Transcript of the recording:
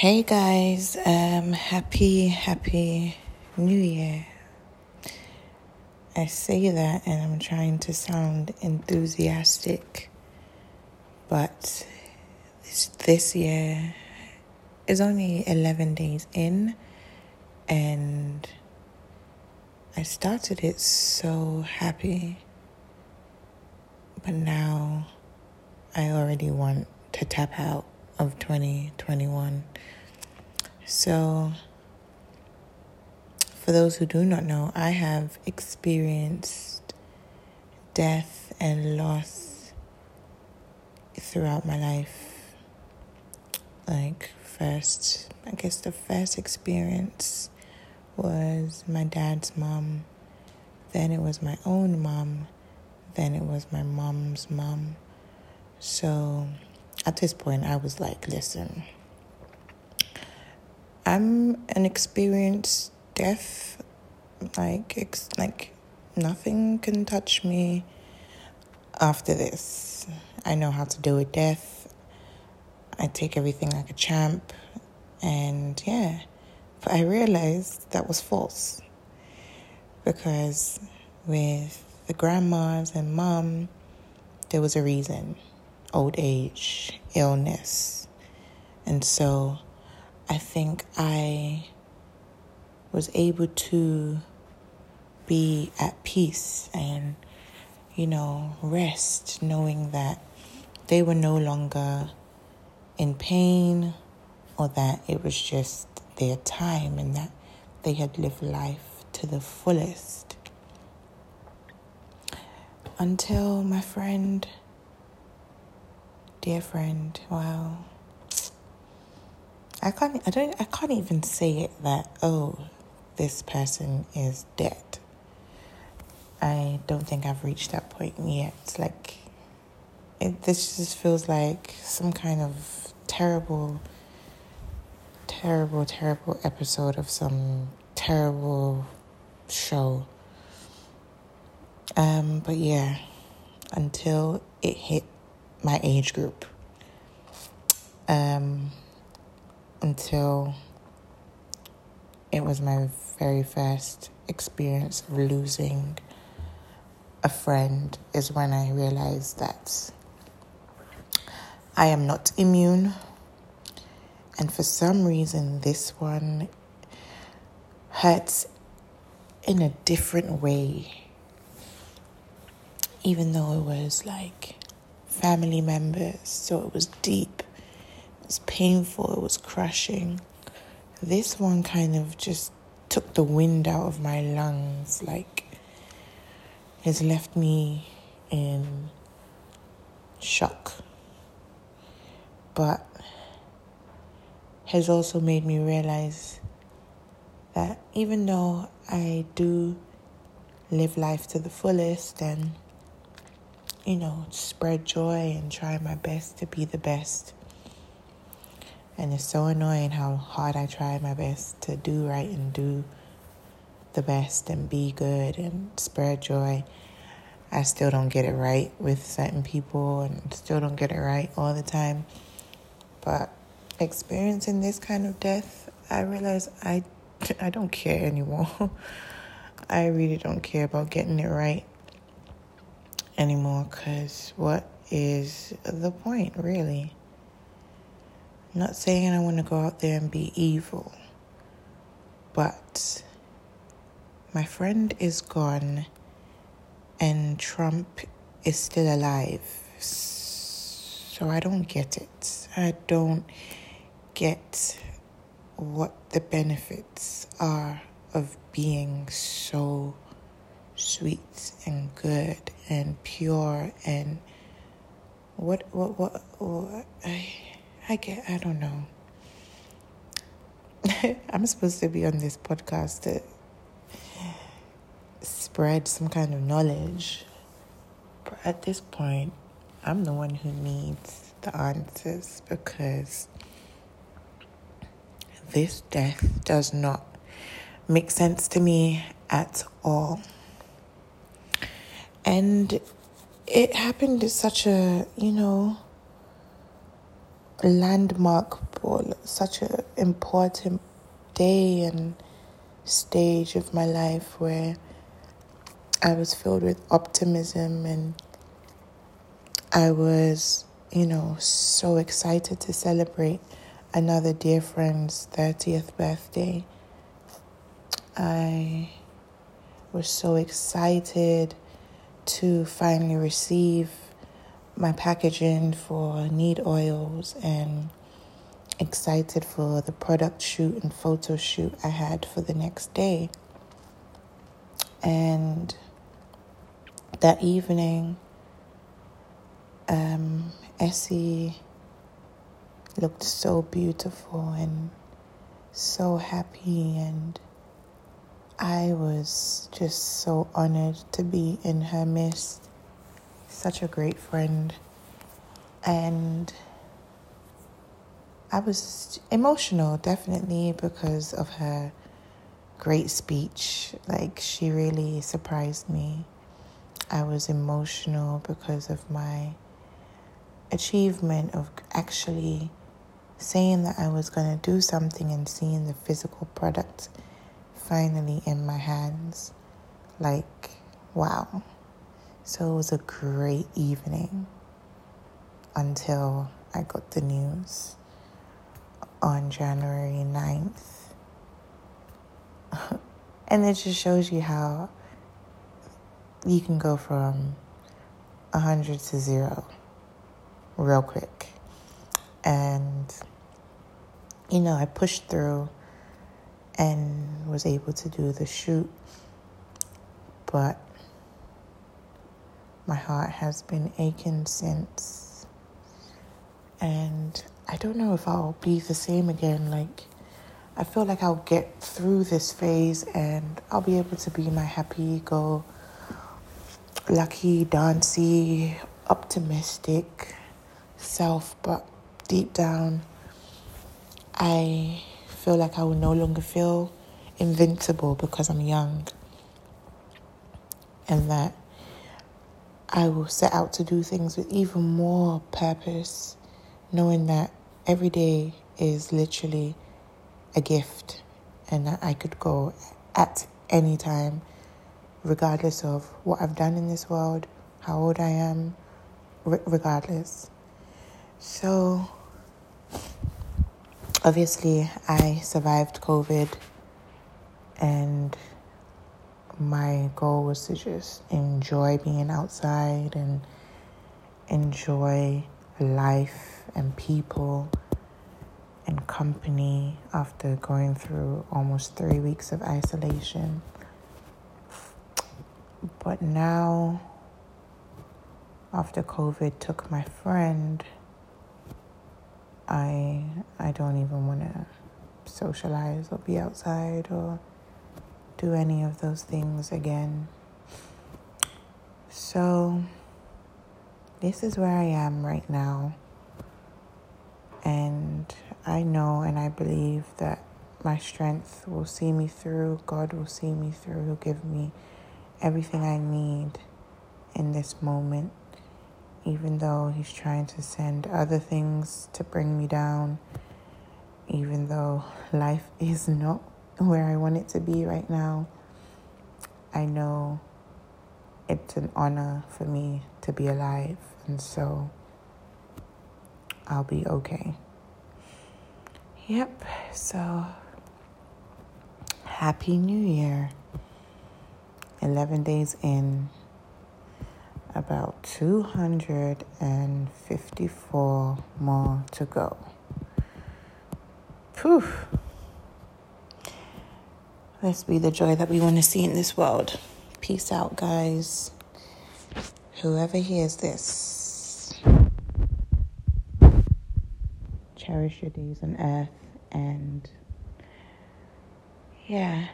Hey guys, um, happy, happy New Year. I say that and I'm trying to sound enthusiastic, but this, this year is only 11 days in, and I started it so happy, but now I already want to tap out of 2021. So, for those who do not know, I have experienced death and loss throughout my life. Like, first, I guess the first experience was my dad's mom, then it was my own mom, then it was my mom's mom. So, at this point, I was like, listen, I'm an experienced deaf. Like, ex- like nothing can touch me after this. I know how to deal with death. I take everything like a champ. And yeah, but I realized that was false. Because with the grandmas and mom, there was a reason old age, illness. And so I think I was able to be at peace and, you know, rest knowing that they were no longer in pain or that it was just their time and that they had lived life to the fullest. Until my friend, dear friend, wow. I can't I don't I can't even say it that oh this person is dead. I don't think I've reached that point yet. Like it this just feels like some kind of terrible terrible terrible episode of some terrible show. Um but yeah, until it hit my age group. Um until it was my very first experience of losing a friend is when I realized that I am not immune. And for some reason, this one hurts in a different way. Even though it was like family members, so it was deep it was painful, it was crushing. This one kind of just took the wind out of my lungs, like, has left me in shock. But has also made me realize that even though I do live life to the fullest and, you know, spread joy and try my best to be the best and it's so annoying how hard I try my best to do right and do the best and be good and spread joy. I still don't get it right with certain people and still don't get it right all the time. But experiencing this kind of death, I realize I I don't care anymore. I really don't care about getting it right anymore cuz what is the point really? I'm not saying I want to go out there and be evil, but my friend is gone and Trump is still alive. So I don't get it. I don't get what the benefits are of being so sweet and good and pure and what what what, what I I get, I don't know. I'm supposed to be on this podcast to spread some kind of knowledge. But at this point, I'm the one who needs the answers because this death does not make sense to me at all. And it happened at such a, you know, landmark ball, such an important day and stage of my life where I was filled with optimism and I was, you know, so excited to celebrate another dear friend's 30th birthday. I was so excited to finally receive my packaging for Need Oils and excited for the product shoot and photo shoot I had for the next day. And that evening, um, Essie looked so beautiful and so happy, and I was just so honored to be in her midst. Such a great friend. And I was emotional, definitely, because of her great speech. Like, she really surprised me. I was emotional because of my achievement of actually saying that I was going to do something and seeing the physical product finally in my hands. Like, wow. So it was a great evening until I got the news on January 9th. and it just shows you how you can go from 100 to zero real quick. And, you know, I pushed through and was able to do the shoot. But my heart has been aching since. And I don't know if I'll be the same again. Like, I feel like I'll get through this phase and I'll be able to be my happy, go lucky, dancey, optimistic self. But deep down, I feel like I will no longer feel invincible because I'm young. And that I will set out to do things with even more purpose, knowing that every day is literally a gift and that I could go at any time, regardless of what I've done in this world, how old I am, regardless. So, obviously, I survived COVID, and my goal was to just enjoy being outside and enjoy life and people and company after going through almost three weeks of isolation. But now, after COVID took my friend, I I don't even want to socialize or be outside or do any of those things again. So this is where I am right now. And I know and I believe that my strength will see me through. God will see me through. He'll give me everything I need in this moment, even though He's trying to send other things to bring me down, even though life is not where I want it to be right now. I know it's an honor for me to be alive, and so I'll be okay. Yep, so Happy New Year. 11 days in, about 254 more to go. Poof. Let's be the joy that we want to see in this world. Peace out, guys. Whoever hears this, cherish your days on earth and yeah.